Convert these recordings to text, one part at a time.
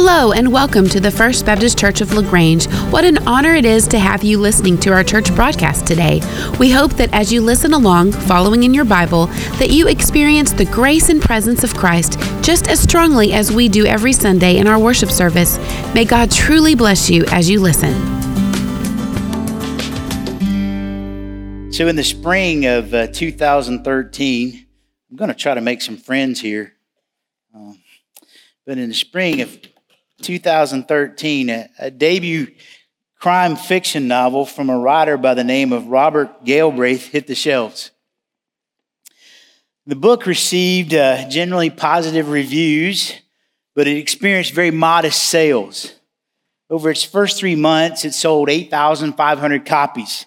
Hello, and welcome to the First Baptist Church of LaGrange. What an honor it is to have you listening to our church broadcast today. We hope that as you listen along, following in your Bible, that you experience the grace and presence of Christ just as strongly as we do every Sunday in our worship service. May God truly bless you as you listen. So, in the spring of uh, 2013, I'm going to try to make some friends here. Um, but in the spring of 2013, a, a, debut crime fiction novel from a writer by the name of Robert Galbraith hit the shelves. The book received uh, generally positive reviews, but it experienced very modest sales. Over its first three months, it sold 8,500 copies.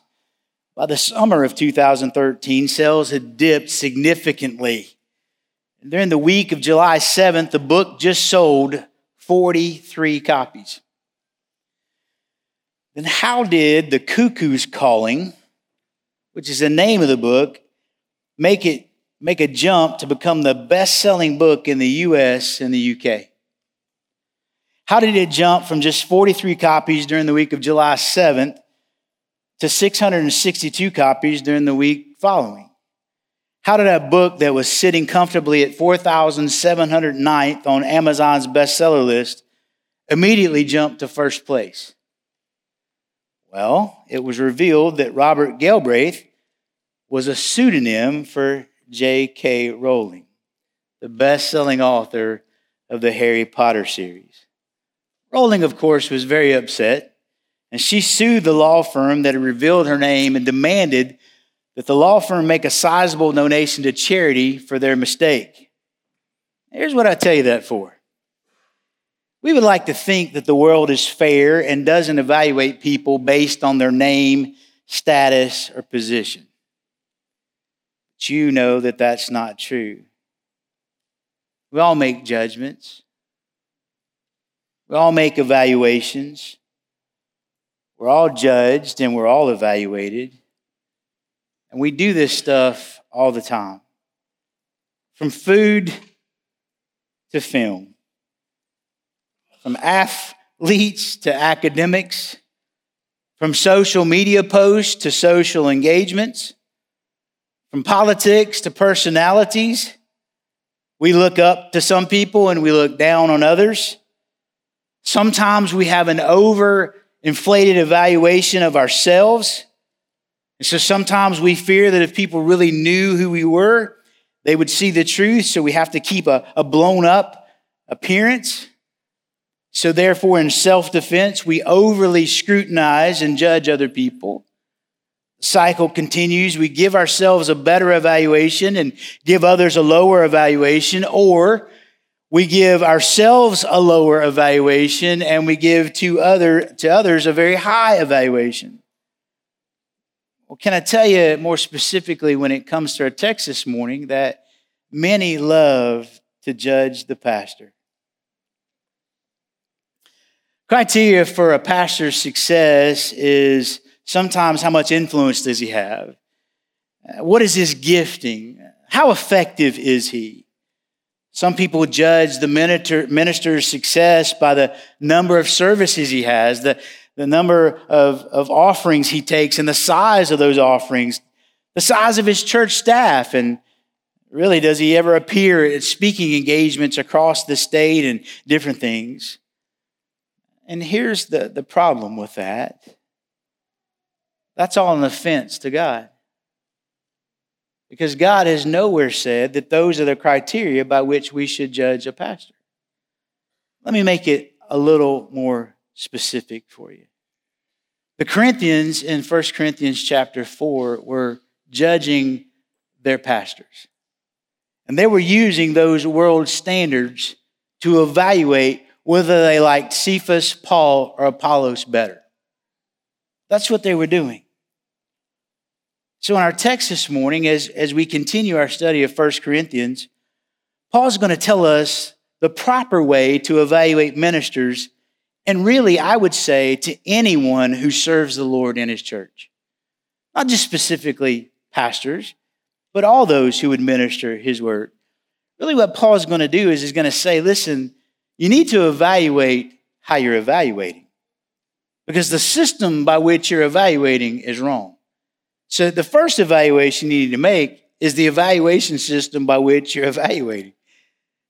By the summer of 2013, sales had dipped significantly. During the week of July 7th, the book just sold 43 copies. Then, how did The Cuckoo's Calling, which is the name of the book, make it make a jump to become the best selling book in the US and the UK? How did it jump from just 43 copies during the week of July 7th to 662 copies during the week following? How did a book that was sitting comfortably at 4,709th on Amazon's bestseller list immediately jump to first place? Well, it was revealed that Robert Galbraith was a pseudonym for J.K. Rowling, the best selling author of the Harry Potter series. Rowling, of course, was very upset, and she sued the law firm that had revealed her name and demanded that the law firm make a sizable donation to charity for their mistake. Here's what I tell you that for. We would like to think that the world is fair and doesn't evaluate people based on their name, status, or position. But you know that that's not true. We all make judgments, we all make evaluations. We're all judged and we're all evaluated. And we do this stuff all the time from food to film, from athletes to academics, from social media posts to social engagements, from politics to personalities. We look up to some people and we look down on others. Sometimes we have an over inflated evaluation of ourselves. And so sometimes we fear that if people really knew who we were, they would see the truth. So we have to keep a, a blown up appearance. So therefore, in self defense, we overly scrutinize and judge other people. Cycle continues. We give ourselves a better evaluation and give others a lower evaluation, or we give ourselves a lower evaluation and we give to other to others a very high evaluation. Well, can I tell you more specifically when it comes to our text this morning that many love to judge the pastor? Criteria for a pastor's success is sometimes how much influence does he have? Uh, what is his gifting? How effective is he? Some people judge the minister's success by the number of services he has, the, the number of, of offerings he takes and the size of those offerings, the size of his church staff, and really, does he ever appear at speaking engagements across the state and different things? And here's the, the problem with that that's all an offense to God. Because God has nowhere said that those are the criteria by which we should judge a pastor. Let me make it a little more specific for you. The Corinthians in 1 Corinthians chapter 4 were judging their pastors. And they were using those world standards to evaluate whether they liked Cephas, Paul, or Apollos better. That's what they were doing. So, in our text this morning, as, as we continue our study of 1 Corinthians, Paul's going to tell us the proper way to evaluate ministers and really, I would say to anyone who serves the Lord in his church, not just specifically pastors, but all those who administer his word. Really, what Paul is going to do is he's going to say, listen, you need to evaluate how you're evaluating because the system by which you're evaluating is wrong. So the first evaluation you need to make is the evaluation system by which you're evaluating.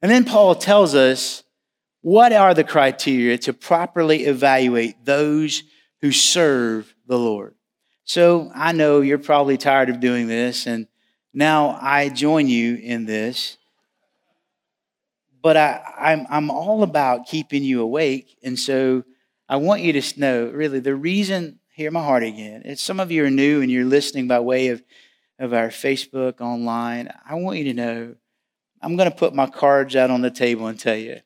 And then Paul tells us what are the criteria to properly evaluate those who serve the Lord. So I know you're probably tired of doing this, and now I join you in this. But I, I'm, I'm all about keeping you awake. And so I want you to know really the reason, hear my heart again. It's some of you are new and you're listening by way of, of our Facebook online. I want you to know I'm going to put my cards out on the table and tell you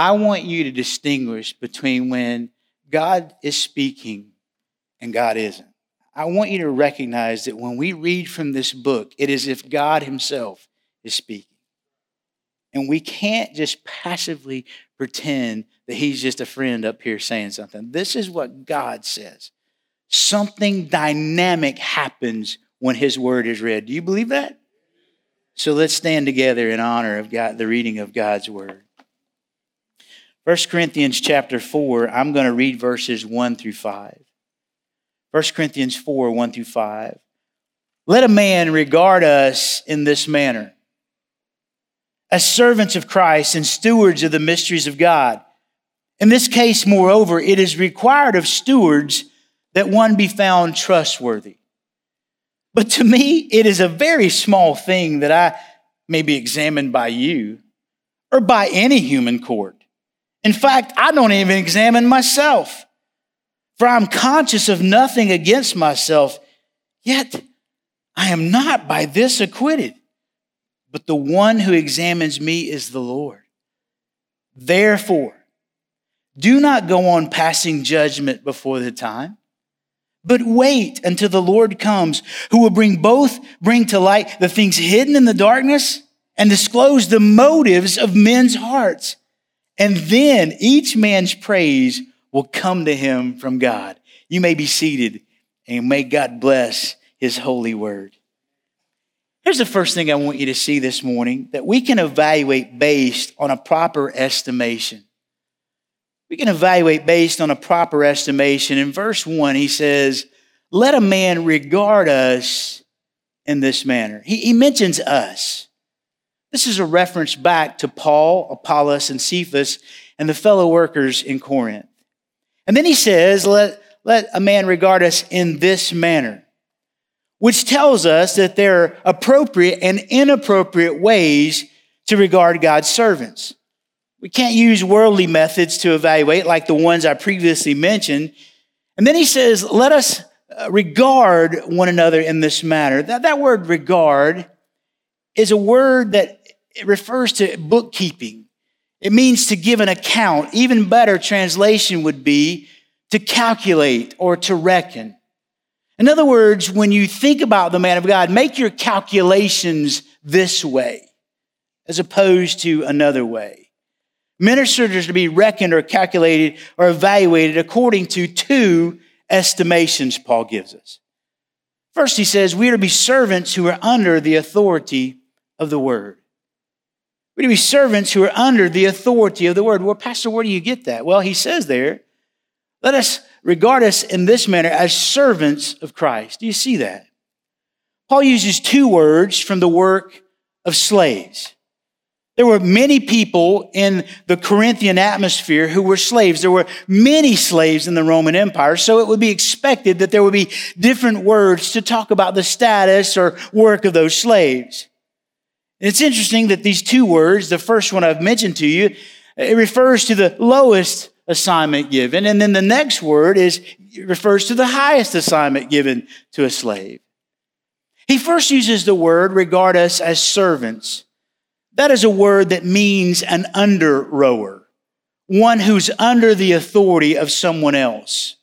I want you to distinguish between when God is speaking and God isn't. I want you to recognize that when we read from this book, it is if God Himself is speaking. And we can't just passively pretend that He's just a friend up here saying something. This is what God says. Something dynamic happens when His word is read. Do you believe that? So let's stand together in honor of God, the reading of God's word. 1 Corinthians chapter 4, I'm going to read verses 1 through 5. 1 Corinthians 4, 1 through 5. Let a man regard us in this manner as servants of Christ and stewards of the mysteries of God. In this case, moreover, it is required of stewards that one be found trustworthy. But to me, it is a very small thing that I may be examined by you or by any human court. In fact, I don't even examine myself. For I'm conscious of nothing against myself, yet I am not by this acquitted. But the one who examines me is the Lord. Therefore, do not go on passing judgment before the time, but wait until the Lord comes, who will bring both, bring to light the things hidden in the darkness and disclose the motives of men's hearts. And then each man's praise will come to him from God. You may be seated and may God bless his holy word. Here's the first thing I want you to see this morning that we can evaluate based on a proper estimation. We can evaluate based on a proper estimation. In verse 1, he says, Let a man regard us in this manner. He, he mentions us. This is a reference back to Paul, Apollos, and Cephas and the fellow workers in Corinth. And then he says, let, let a man regard us in this manner, which tells us that there are appropriate and inappropriate ways to regard God's servants. We can't use worldly methods to evaluate like the ones I previously mentioned. And then he says, let us uh, regard one another in this manner. That, that word regard is a word that refers to bookkeeping. It means to give an account. Even better translation would be to calculate or to reckon. In other words, when you think about the man of God, make your calculations this way as opposed to another way. Ministers are to be reckoned or calculated or evaluated according to two estimations Paul gives us. First, he says, we are to be servants who are under the authority of the word. We're to be servants who are under the authority of the word. Well, Pastor, where do you get that? Well, he says there, let us regard us in this manner as servants of Christ. Do you see that? Paul uses two words from the work of slaves. There were many people in the Corinthian atmosphere who were slaves. There were many slaves in the Roman Empire, so it would be expected that there would be different words to talk about the status or work of those slaves. It's interesting that these two words, the first one I've mentioned to you, it refers to the lowest assignment given. And then the next word is refers to the highest assignment given to a slave. He first uses the word regard us as servants. That is a word that means an under rower, one who's under the authority of someone else.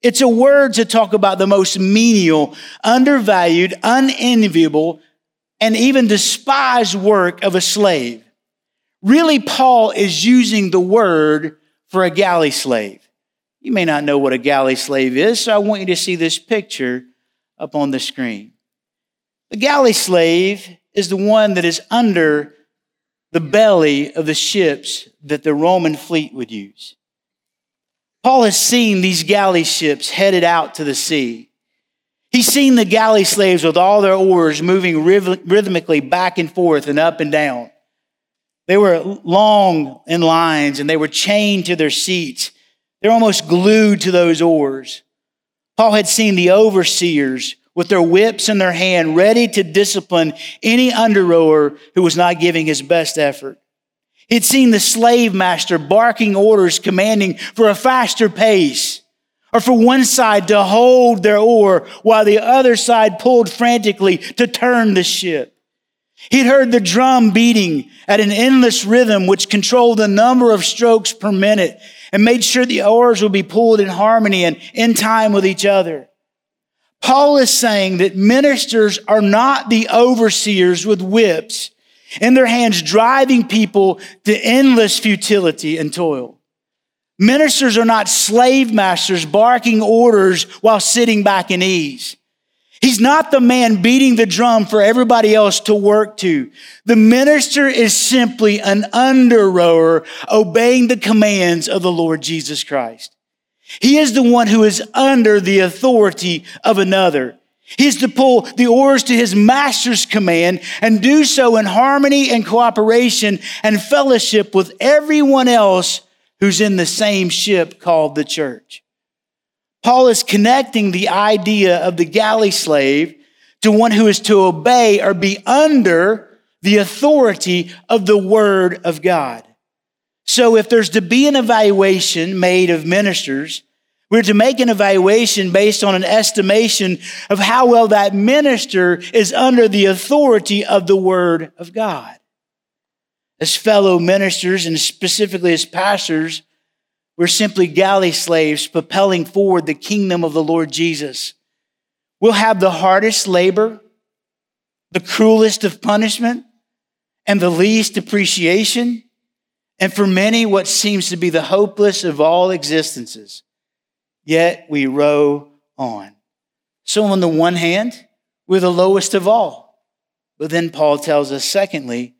It's a word to talk about the most menial, undervalued, unenviable, and even despised work of a slave. Really, Paul is using the word for a galley slave. You may not know what a galley slave is, so I want you to see this picture up on the screen. The galley slave is the one that is under the belly of the ships that the Roman fleet would use. Paul has seen these galley ships headed out to the sea. He's seen the galley slaves with all their oars moving rhythmically back and forth and up and down. They were long in lines and they were chained to their seats. They're almost glued to those oars. Paul had seen the overseers with their whips in their hand, ready to discipline any under rower who was not giving his best effort. He'd seen the slave master barking orders commanding for a faster pace, or for one side to hold their oar while the other side pulled frantically to turn the ship. He'd heard the drum beating at an endless rhythm which controlled the number of strokes per minute and made sure the oars would be pulled in harmony and in time with each other. Paul is saying that ministers are not the overseers with whips in their hands driving people to endless futility and toil. Ministers are not slave masters barking orders while sitting back in ease. He's not the man beating the drum for everybody else to work to. The minister is simply an under rower obeying the commands of the Lord Jesus Christ. He is the one who is under the authority of another. He is to pull the oars to his master's command and do so in harmony and cooperation and fellowship with everyone else who's in the same ship called the church. Paul is connecting the idea of the galley slave to one who is to obey or be under the authority of the word of God. So if there's to be an evaluation made of ministers, we're to make an evaluation based on an estimation of how well that minister is under the authority of the Word of God. As fellow ministers and specifically as pastors, we're simply galley slaves propelling forward the kingdom of the Lord Jesus. We'll have the hardest labor, the cruelest of punishment, and the least appreciation and for many, what seems to be the hopeless of all existences. Yet we row on. So, on the one hand, we're the lowest of all. But then Paul tells us, secondly,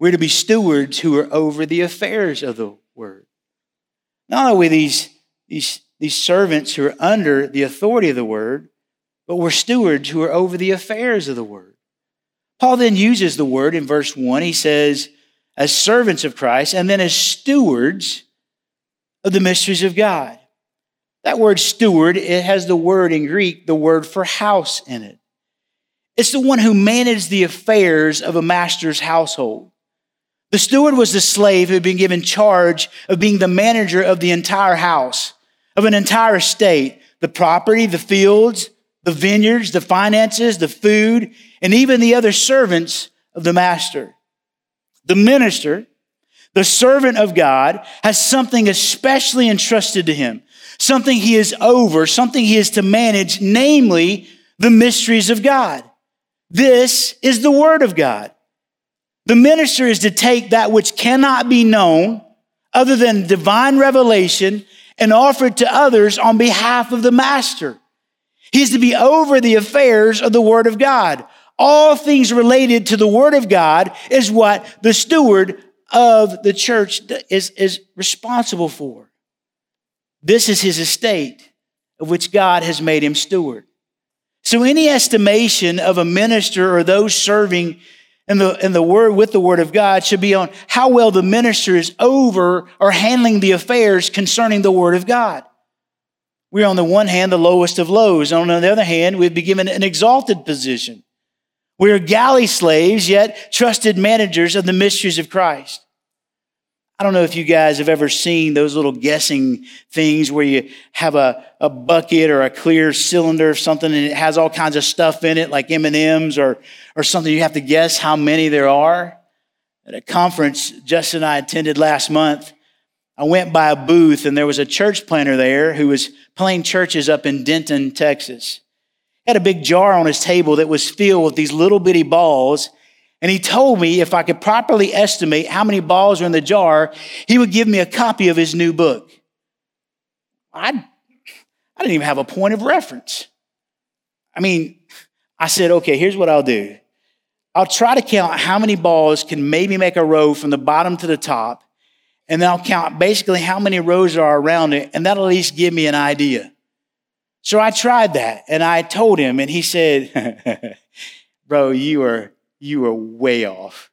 we're to be stewards who are over the affairs of the word. Not only these, these, these servants who are under the authority of the word, but we're stewards who are over the affairs of the word. Paul then uses the word in verse 1. He says, as servants of Christ, and then as stewards of the mysteries of God. That word steward, it has the word in Greek, the word for house in it. It's the one who managed the affairs of a master's household. The steward was the slave who had been given charge of being the manager of the entire house, of an entire estate, the property, the fields, the vineyards, the finances, the food, and even the other servants of the master. The minister, the servant of God, has something especially entrusted to him, something he is over, something he is to manage, namely the mysteries of God. This is the word of God. The minister is to take that which cannot be known other than divine revelation and offer it to others on behalf of the master. He is to be over the affairs of the word of God all things related to the Word of God is what the steward of the church is, is responsible for. This is his estate of which God has made him steward. So any estimation of a minister or those serving in the, in the word with the word of God should be on how well the minister is over or handling the affairs concerning the word of God. We're on the one hand the lowest of lows. On the other hand, we've been given an exalted position. We are galley slaves, yet trusted managers of the mysteries of Christ. I don't know if you guys have ever seen those little guessing things where you have a, a bucket or a clear cylinder or something and it has all kinds of stuff in it like M&Ms or, or something. You have to guess how many there are. At a conference Justin and I attended last month, I went by a booth and there was a church planter there who was planting churches up in Denton, Texas He had a big jar on his table that was filled with these little bitty balls. And he told me if I could properly estimate how many balls are in the jar, he would give me a copy of his new book. I, I didn't even have a point of reference. I mean, I said, okay, here's what I'll do. I'll try to count how many balls can maybe make a row from the bottom to the top. And then I'll count basically how many rows are around it. And that'll at least give me an idea. So I tried that and I told him, and he said, Bro, you are, you are way off.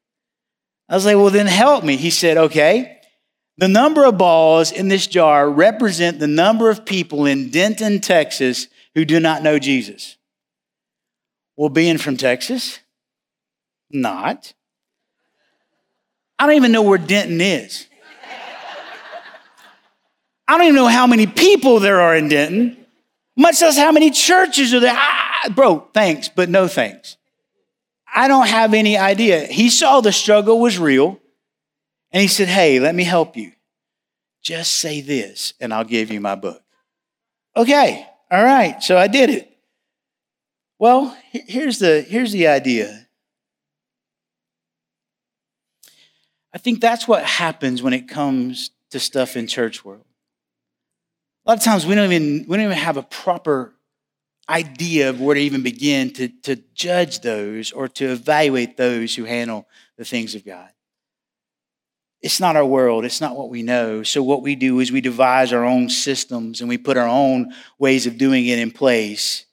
I was like, Well, then help me. He said, Okay. The number of balls in this jar represent the number of people in Denton, Texas who do not know Jesus. Well, being from Texas, not. I don't even know where Denton is. I don't even know how many people there are in Denton, much less how many churches are there. Ah, bro, thanks, but no thanks. I don't have any idea. He saw the struggle was real and he said, Hey, let me help you. Just say this and I'll give you my book. Okay, all right, so I did it. Well, here's the, here's the idea. I think that's what happens when it comes to stuff in church world. A lot of times we don't even, we don't even have a proper idea of where to even begin to, to judge those or to evaluate those who handle the things of God. It's not our world, it's not what we know. So, what we do is we devise our own systems and we put our own ways of doing it in place.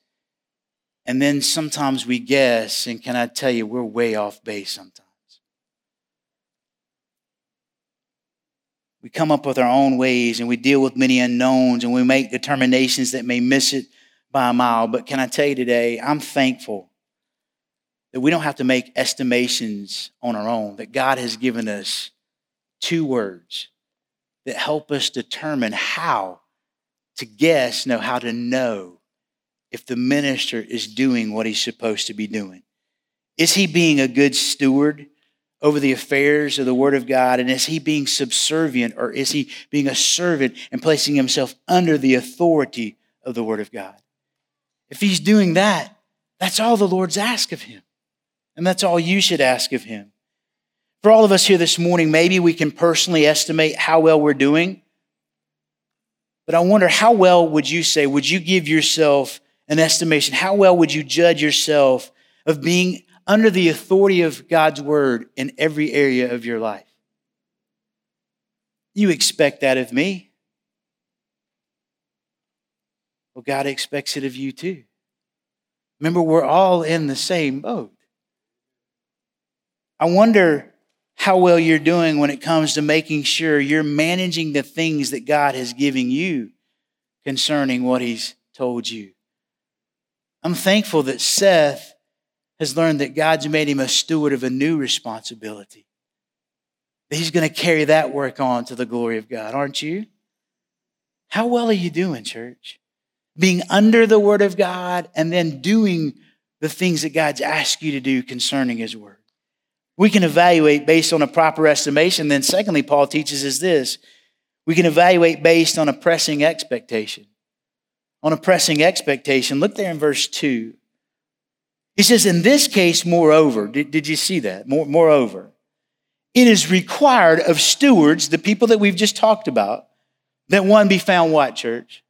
And then sometimes we guess, and can I tell you, we're way off base sometimes. We come up with our own ways and we deal with many unknowns and we make determinations that may miss it by a mile. But can I tell you today, I'm thankful that we don't have to make estimations on our own, that God has given us two words that help us determine how to guess, know how to know if the minister is doing what he's supposed to be doing. Is he being a good steward? over the affairs of the Word of God? And is he being subservient or is he being a servant and placing himself under the authority of the Word of God? If he's doing that, that's all the Lord's asked of him. And that's all you should ask of him. For all of us here this morning, maybe we can personally estimate how well we're doing. But I wonder how well would you say, would you give yourself an estimation? How well would you judge yourself of being under the authority of God's word in every area of your life. You expect that of me. Well, God expects it of you too. Remember, we're all in the same boat. I wonder how well you're doing when it comes to making sure you're managing the things that God has given you concerning what He's told you. I'm thankful that Seth has learned that God's made him a steward of a new responsibility. He's going to carry that work on to the glory of God, aren't you? How well are you doing, church? Being under the word of God and then doing the things that God's asked you to do concerning his word. We can evaluate based on a proper estimation. Then, secondly, Paul teaches us this we can evaluate based on a pressing expectation. On a pressing expectation, look there in verse 2. He says, in this case, moreover, did, did you see that? More, moreover, it is required of stewards, the people that we've just talked about, that one be found what, church?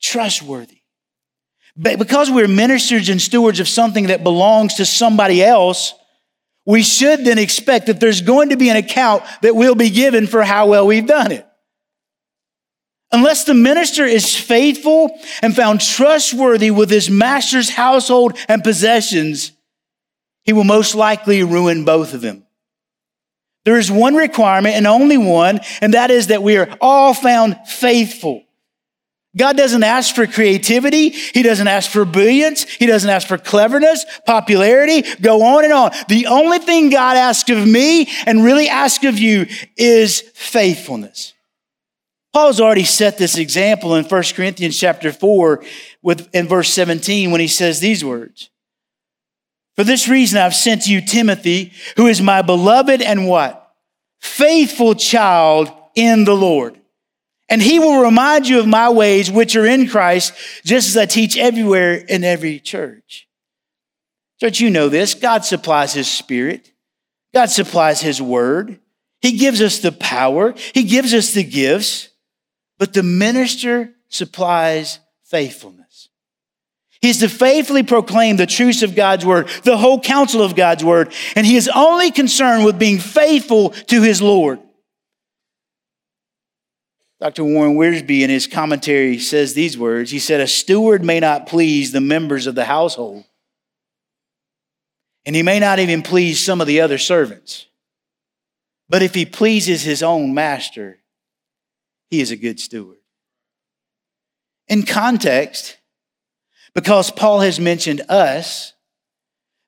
Trustworthy. But because we're ministers and stewards of something that belongs to somebody else, we should then expect that there's going to be an account that will be given for how well we've done it. Unless the minister is faithful and found trustworthy with his master's household and possessions, he will most likely ruin both of them. There is one requirement and only one, and that is that we are all found faithful. God doesn't ask for creativity. He doesn't ask for brilliance. He doesn't ask for cleverness, popularity, go on and on. The only thing God asks of me and really asks of you is faithfulness. Paul's already set this example in 1 Corinthians chapter 4 with, in verse 17 when he says these words. For this reason I've sent you Timothy, who is my beloved and what? Faithful child in the Lord. And he will remind you of my ways which are in Christ, just as I teach everywhere in every church. Church, you know this. God supplies his spirit. God supplies his word. He gives us the power. He gives us the gifts but the minister supplies faithfulness. He is to faithfully proclaim the truths of God's word, the whole counsel of God's word, and he is only concerned with being faithful to his Lord. Dr. Warren Wiersbe, in his commentary, says these words He said, A steward may not please the members of the household, and he may not even please some of the other servants. But if he pleases his own master, he is a good steward. In context, because Paul has mentioned us,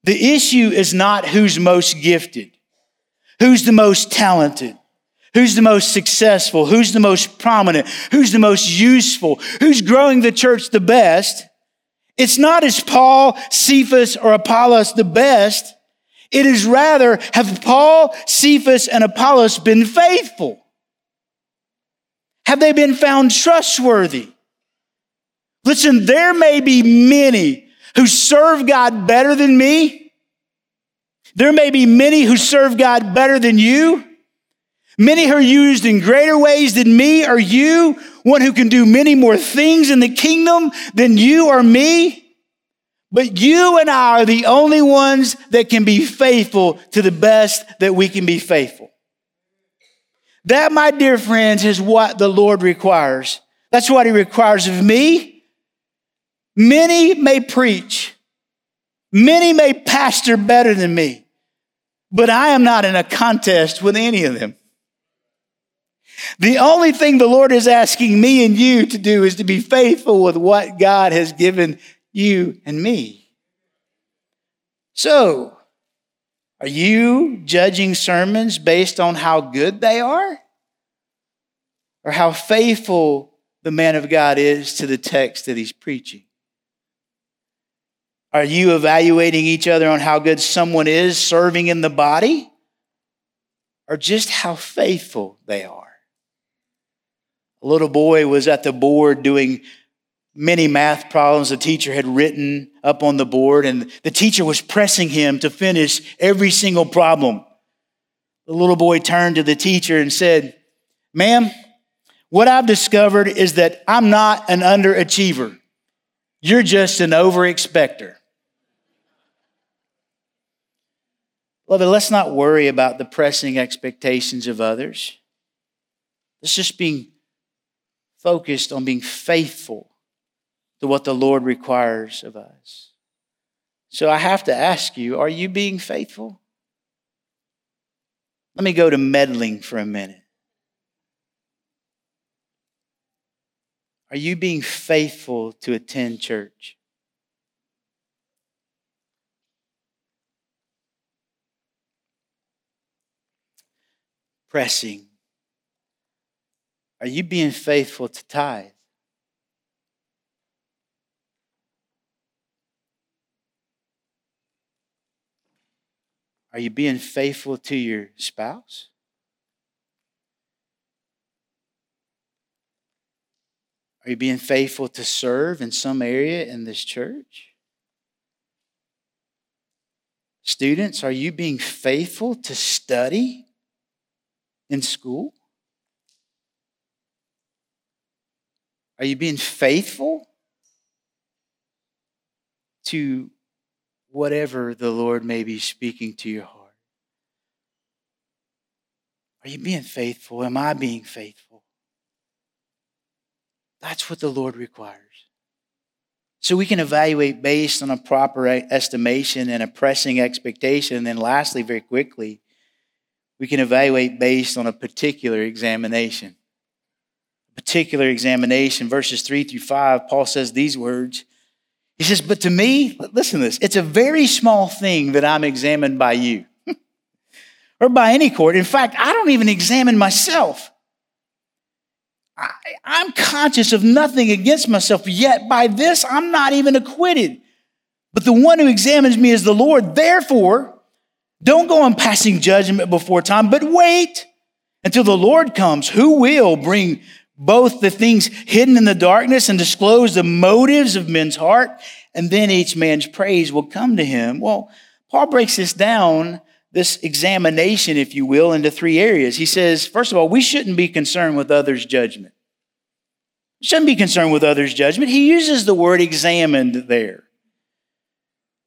the issue is not who's most gifted, who's the most talented, who's the most successful, who's the most prominent, who's the most useful, who's growing the church the best. It's not is Paul, Cephas, or Apollos the best. It is rather, have Paul, Cephas, and Apollos been faithful? Have they been found trustworthy? Listen, there may be many who serve God better than me. There may be many who serve God better than you. Many are used in greater ways than me or you. One who can do many more things in the kingdom than you or me. But you and I are the only ones that can be faithful to the best that we can be faithful. That, my dear friends, is what the Lord requires. That's what He requires of me. Many may preach, many may pastor better than me, but I am not in a contest with any of them. The only thing the Lord is asking me and you to do is to be faithful with what God has given you and me. So, are you judging sermons based on how good they are? Or how faithful the man of God is to the text that he's preaching? Are you evaluating each other on how good someone is serving in the body? Or just how faithful they are? A little boy was at the board doing many math problems the teacher had written up on the board, and the teacher was pressing him to finish every single problem. The little boy turned to the teacher and said, Ma'am, what I've discovered is that I'm not an underachiever. You're just an overexpector. Beloved, let's not worry about the pressing expectations of others. Let's just be focused on being faithful to what the Lord requires of us. So I have to ask you are you being faithful? Let me go to meddling for a minute. Are you being faithful to attend church? Pressing. Are you being faithful to tithe? Are you being faithful to your spouse? Are you being faithful to serve in some area in this church? Students, are you being faithful to study in school? Are you being faithful to whatever the Lord may be speaking to your heart? Are you being faithful? Am I being faithful? That's what the Lord requires. So we can evaluate based on a proper estimation and a pressing expectation. And then, lastly, very quickly, we can evaluate based on a particular examination particular examination, verses 3 through 5, Paul says these words. He says, But to me, listen to this, it's a very small thing that I'm examined by you or by any court. In fact, I don't even examine myself. I, I'm conscious of nothing against myself, yet by this I'm not even acquitted. But the one who examines me is the Lord. Therefore, don't go on passing judgment before time, but wait until the Lord comes, who will bring both the things hidden in the darkness and disclose the motives of men's heart, and then each man's praise will come to him. Well, Paul breaks this down, this examination, if you will, into three areas. He says, first of all, we shouldn't be concerned with others' judgment. Shouldn't be concerned with others' judgment. He uses the word examined there.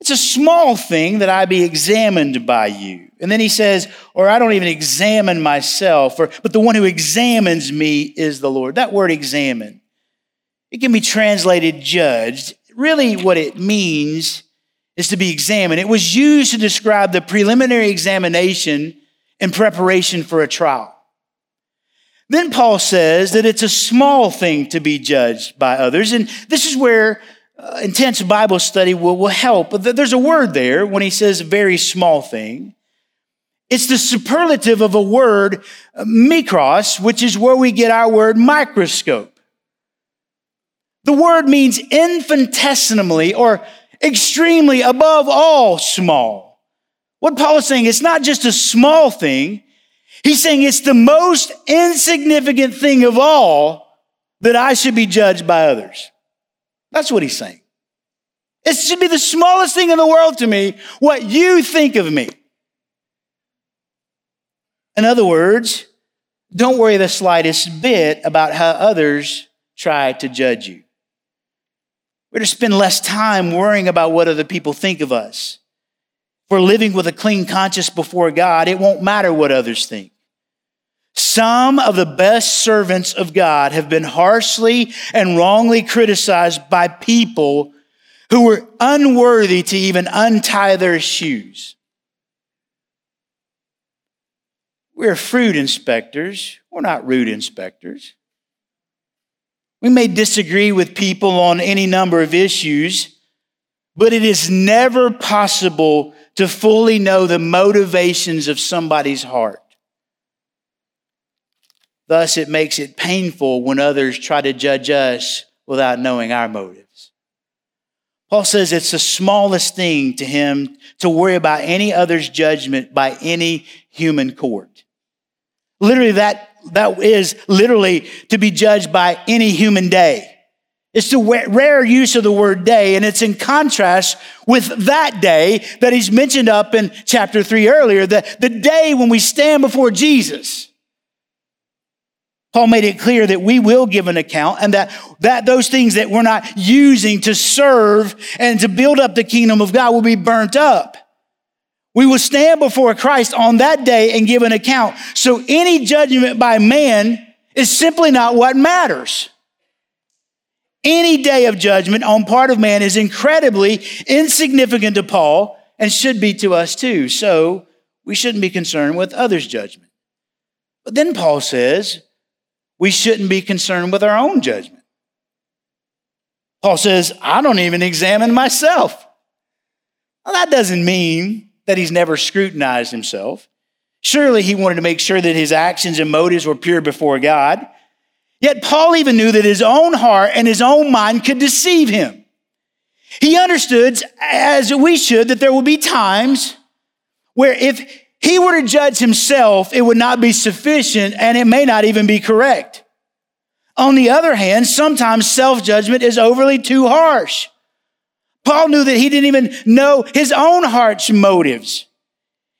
It's a small thing that I be examined by you. And then he says, or I don't even examine myself, or, but the one who examines me is the Lord. That word examine, it can be translated judged. Really, what it means is to be examined. It was used to describe the preliminary examination in preparation for a trial. Then Paul says that it's a small thing to be judged by others. And this is where uh, intense Bible study will, will help. There's a word there when he says very small thing. It's the superlative of a word, uh, mikros, which is where we get our word microscope. The word means infinitesimally or extremely above all small. What Paul is saying, it's not just a small thing. He's saying it's the most insignificant thing of all that I should be judged by others. That's what he's saying. It should be the smallest thing in the world to me, what you think of me. In other words, don't worry the slightest bit about how others try to judge you. We're to spend less time worrying about what other people think of us. If we're living with a clean conscience before God, it won't matter what others think. Some of the best servants of God have been harshly and wrongly criticized by people who were unworthy to even untie their shoes. We're fruit inspectors, we're not root inspectors. We may disagree with people on any number of issues, but it is never possible to fully know the motivations of somebody's heart. Thus, it makes it painful when others try to judge us without knowing our motives. Paul says it's the smallest thing to him to worry about any other's judgment by any human court. Literally, that, that is literally to be judged by any human day. It's the rare use of the word day, and it's in contrast with that day that he's mentioned up in chapter three earlier, the, the day when we stand before Jesus. Paul made it clear that we will give an account and that, that those things that we're not using to serve and to build up the kingdom of God will be burnt up. We will stand before Christ on that day and give an account. So any judgment by man is simply not what matters. Any day of judgment on part of man is incredibly insignificant to Paul and should be to us too. So we shouldn't be concerned with others' judgment. But then Paul says, we shouldn't be concerned with our own judgment. Paul says, I don't even examine myself. Well, that doesn't mean that he's never scrutinized himself. Surely he wanted to make sure that his actions and motives were pure before God. Yet Paul even knew that his own heart and his own mind could deceive him. He understood, as we should, that there will be times where if he were to judge himself, it would not be sufficient and it may not even be correct. On the other hand, sometimes self judgment is overly too harsh. Paul knew that he didn't even know his own heart's motives.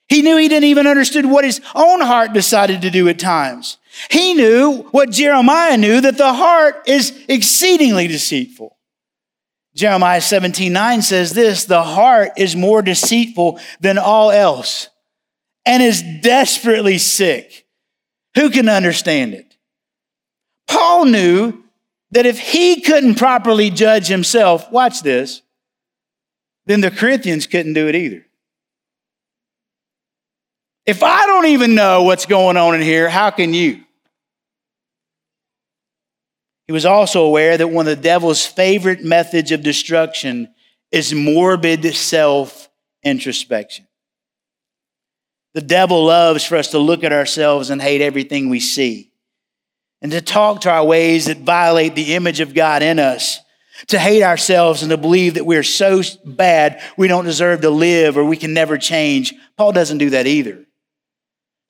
He knew he didn't even understand what his own heart decided to do at times. He knew what Jeremiah knew that the heart is exceedingly deceitful. Jeremiah 17 9 says this the heart is more deceitful than all else and is desperately sick. Who can understand it? Paul knew that if he couldn't properly judge himself, watch this, then the Corinthians couldn't do it either. If I don't even know what's going on in here, how can you? He was also aware that one of the devil's favorite methods of destruction is morbid self introspection. The devil loves for us to look at ourselves and hate everything we see, and to talk to our ways that violate the image of God in us, to hate ourselves and to believe that we're so bad we don't deserve to live or we can never change. Paul doesn't do that either.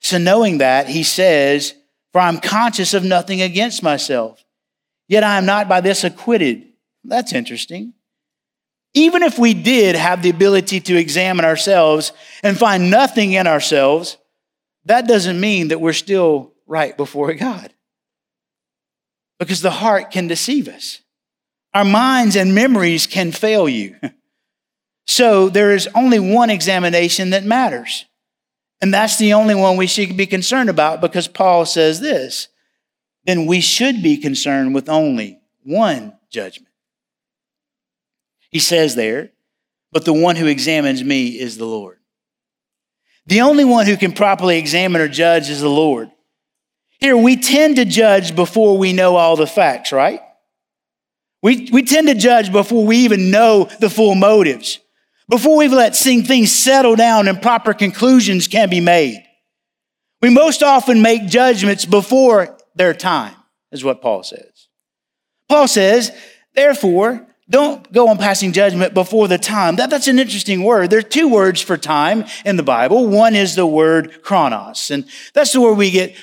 So, knowing that, he says, For I'm conscious of nothing against myself, yet I am not by this acquitted. That's interesting. Even if we did have the ability to examine ourselves and find nothing in ourselves, that doesn't mean that we're still right before God. Because the heart can deceive us. Our minds and memories can fail you. So there is only one examination that matters. And that's the only one we should be concerned about because Paul says this. Then we should be concerned with only one judgment. He says there, but the one who examines me is the Lord. The only one who can properly examine or judge is the Lord. Here, we tend to judge before we know all the facts, right? We, we tend to judge before we even know the full motives, before we've let things settle down and proper conclusions can be made. We most often make judgments before their time, is what Paul says. Paul says, therefore, don't go on passing judgment before the time. That, that's an interesting word. There are two words for time in the Bible. One is the word chronos, and that's the word we get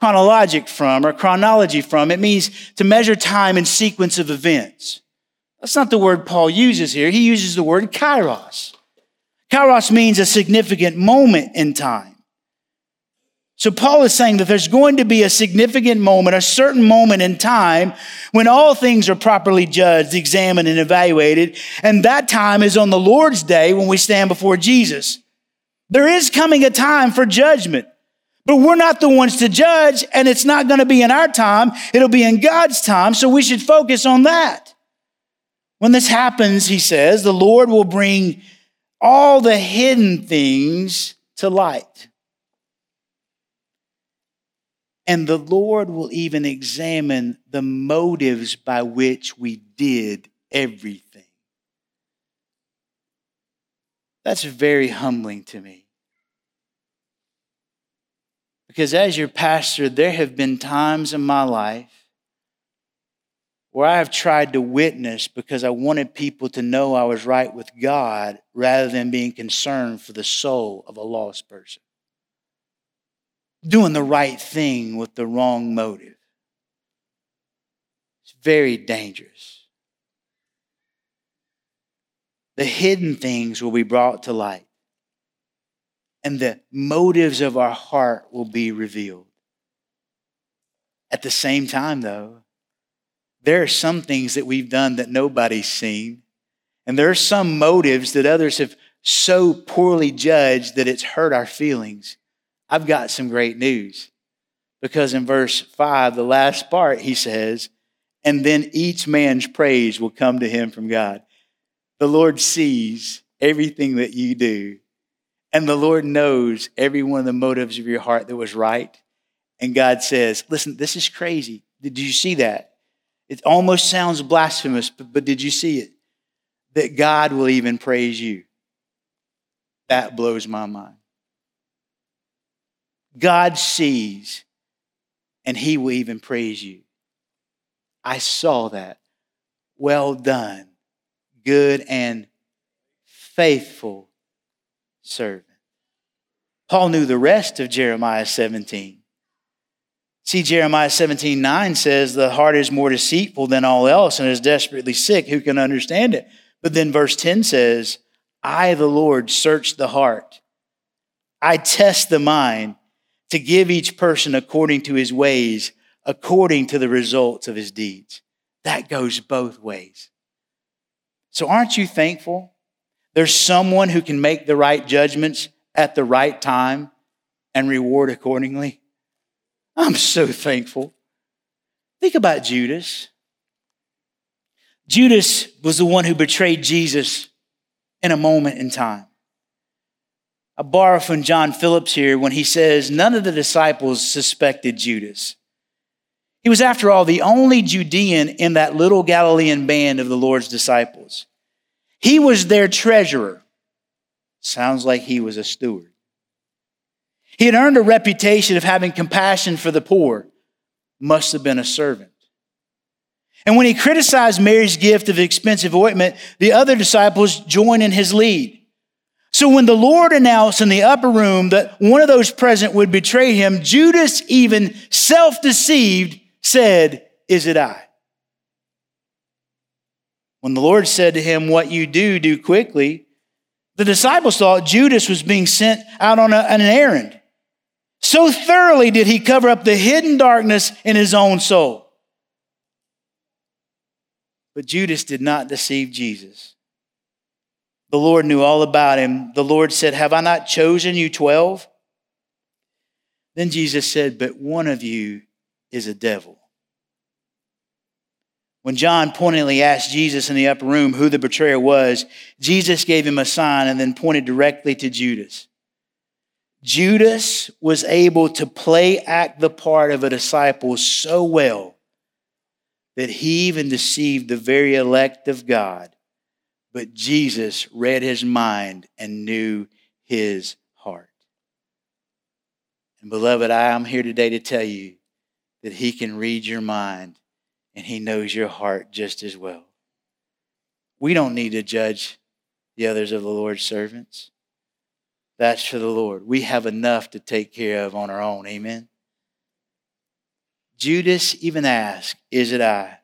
chronologic from or chronology from. It means to measure time in sequence of events. That's not the word Paul uses here. He uses the word kairos. Kairos means a significant moment in time. So Paul is saying that there's going to be a significant moment, a certain moment in time when all things are properly judged, examined, and evaluated. And that time is on the Lord's day when we stand before Jesus. There is coming a time for judgment. But we're not the ones to judge, and it's not going to be in our time. It'll be in God's time, so we should focus on that. When this happens, he says, the Lord will bring all the hidden things to light. And the Lord will even examine the motives by which we did everything. That's very humbling to me. Because as your pastor, there have been times in my life where I have tried to witness because I wanted people to know I was right with God rather than being concerned for the soul of a lost person. Doing the right thing with the wrong motive. It's very dangerous. The hidden things will be brought to light and the motives of our heart will be revealed. At the same time, though, there are some things that we've done that nobody's seen, and there are some motives that others have so poorly judged that it's hurt our feelings. I've got some great news because in verse 5, the last part, he says, and then each man's praise will come to him from God. The Lord sees everything that you do and the Lord knows every one of the motives of your heart that was right. And God says, Listen, this is crazy. Did you see that? It almost sounds blasphemous, but, but did you see it? That God will even praise you. That blows my mind. God sees, and He will even praise you. I saw that. Well done, good and faithful servant. Paul knew the rest of Jeremiah 17. See, Jeremiah 17, 9 says, The heart is more deceitful than all else and is desperately sick. Who can understand it? But then verse 10 says, I, the Lord, search the heart. I test the mind to give each person according to his ways, according to the results of his deeds. That goes both ways. So aren't you thankful there's someone who can make the right judgments at the right time and reward accordingly. I'm so thankful. Think about Judas. Judas was the one who betrayed Jesus in a moment in time. I borrow from John Phillips here when he says, None of the disciples suspected Judas. He was, after all, the only Judean in that little Galilean band of the Lord's disciples. He was their treasurer. Sounds like he was a steward. He had earned a reputation of having compassion for the poor. Must have been a servant. And when he criticized Mary's gift of expensive ointment, the other disciples joined in his lead. So when the Lord announced in the upper room that one of those present would betray him, Judas, even self deceived, said, Is it I? When the Lord said to him, What you do, do quickly, the disciples thought Judas was being sent out on, a, an errand. So thoroughly did he cover up the hidden darkness in his own soul. But Judas did not deceive Jesus. The Lord knew all about him. The Lord said, Have I not chosen you 12? Then Jesus said, But one of you is a devil. When John pointedly asked Jesus in the upper room who the betrayer was, Jesus gave him a sign and then pointed directly to Judas. Judas was able to play act the part of a disciple so well that he even deceived the very elect of God. But Jesus read his mind and knew his heart. And beloved, I am here today to tell you that he can read your mind and he knows your heart just as well. We don't need to judge the others of the Lord's servants. That's for the Lord. We have enough to take care of on our own. Amen. Judas even asked, Is it I?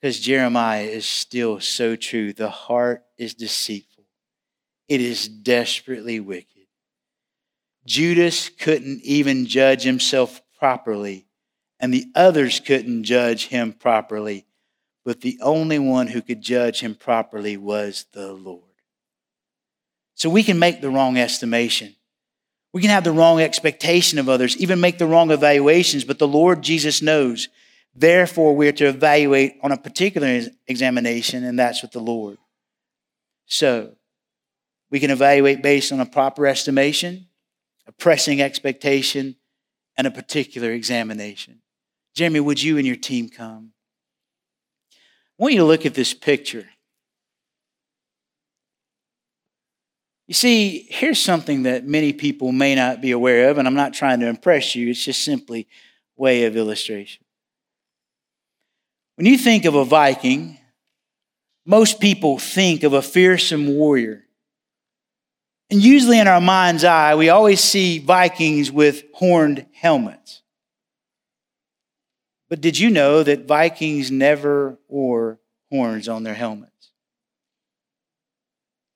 Because Jeremiah is still so true. The heart is deceitful, it is desperately wicked. Judas couldn't even judge himself properly, and the others couldn't judge him properly. But the only one who could judge him properly was the Lord. So we can make the wrong estimation. We can have the wrong expectation of others, even make the wrong evaluations, but the Lord Jesus knows. Therefore, we're to evaluate on a particular examination, and that's with the Lord. So, we can evaluate based on a proper estimation, a pressing expectation, and a particular examination. Jeremy, would you and your team come? I want you to look at this picture. You see, here's something that many people may not be aware of, and I'm not trying to impress you, it's just simply way of illustration. When you think of a Viking, most people think of a fearsome warrior. And usually in our mind's eye, we always see Vikings with horned helmets. But did you know that Vikings never wore horns on their helmets?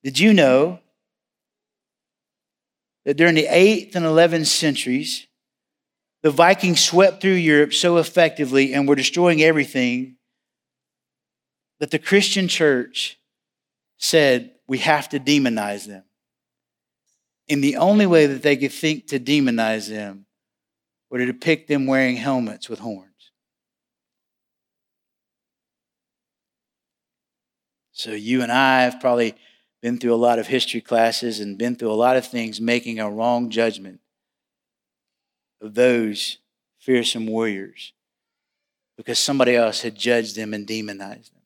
Did you know that during the 8th and 11th centuries, the Vikings swept through Europe so effectively and were destroying everything that the Christian church said we have to demonize them. And the only way that they could think to demonize them were to depict them wearing helmets with horns. So you and I have probably been through a lot of history classes and been through a lot of things making a wrong judgment of those fearsome warriors because somebody else had judged them and demonized them.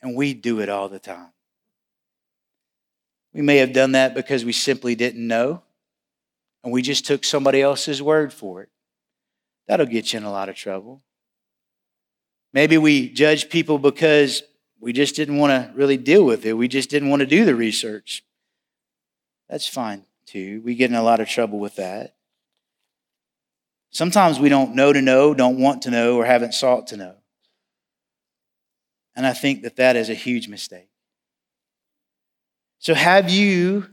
And we do it all the time. We may have done that because we simply didn't know and we just took somebody else's word for it. That'll get you in a lot of trouble. Maybe we judge people because we just didn't want to really deal with it. We just didn't want to do the research. That's fine too. We get in a lot of trouble with that. Sometimes we don't know to know, don't want to know, or haven't sought to know. And I think that that is a huge mistake. So, have you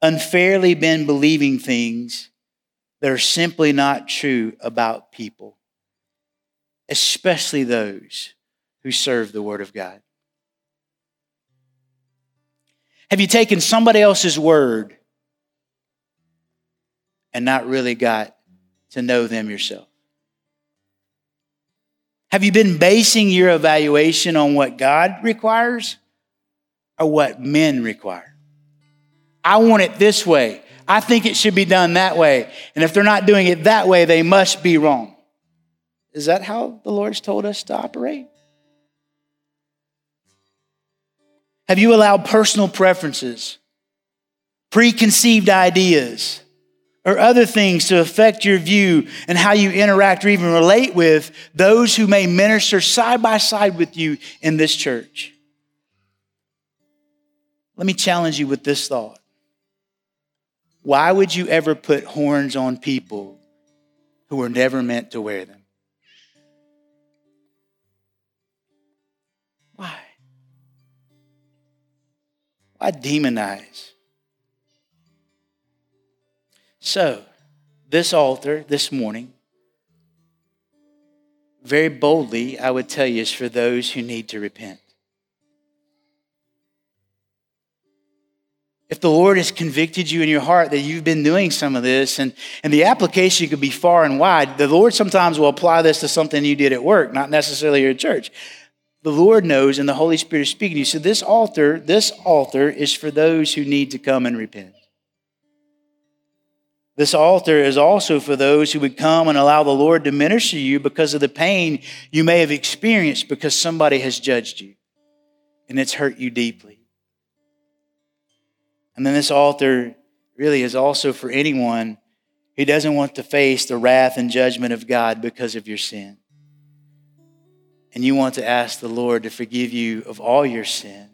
unfairly been believing things that are simply not true about people, especially those who serve the Word of God? Have you taken somebody else's word and not really got to know them yourself? Have you been basing your evaluation on what God requires or what men require? I want it this way. I think it should be done that way. And if they're not doing it that way, they must be wrong. Is that how the Lord's told us to operate? Have you allowed personal preferences, preconceived ideas, or other things to affect your view and how you interact or even relate with those who may minister side by side with you in this church? Let me challenge you with this thought. Why would you ever put horns on people who were never meant to wear them? Why? Why demonize? So, this altar this morning, very boldly, I would tell you, is for those who need to repent. if the Lord has convicted you in your heart that you've been doing some of this, and, and the application could be far and wide, the Lord sometimes will apply this to something you did at work, not necessarily your church. The Lord knows, and the Holy Spirit is speaking to you. So this altar, this altar is for those who need to come and repent. This altar is also for those who would come and allow the Lord to minister to you because of the pain you may have experienced because somebody has judged you and it's hurt you deeply. And then this altar really is also for anyone who doesn't want to face the wrath and judgment of God because of your sin. And you want to ask the Lord to forgive you of all your sin,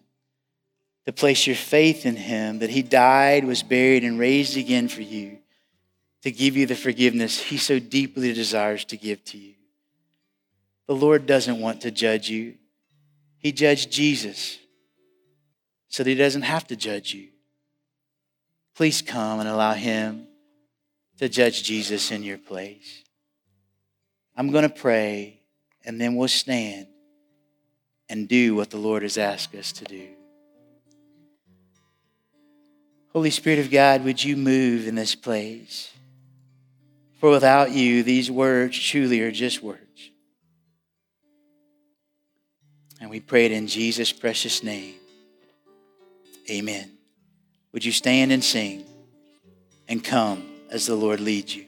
to place your faith in Him, that He died, was buried, and raised again for you, to give you the forgiveness He so deeply desires to give to you. The Lord doesn't want to judge you, He judged Jesus so that He doesn't have to judge you. Please come and allow Him to judge Jesus in your place. I'm going to pray, and then we'll stand and do what the Lord has asked us to do. Holy Spirit of God, would you move in this place? For without you, these words truly are just words. And we pray it in Jesus' precious name. Amen. Would you stand and sing and come as the Lord leads you?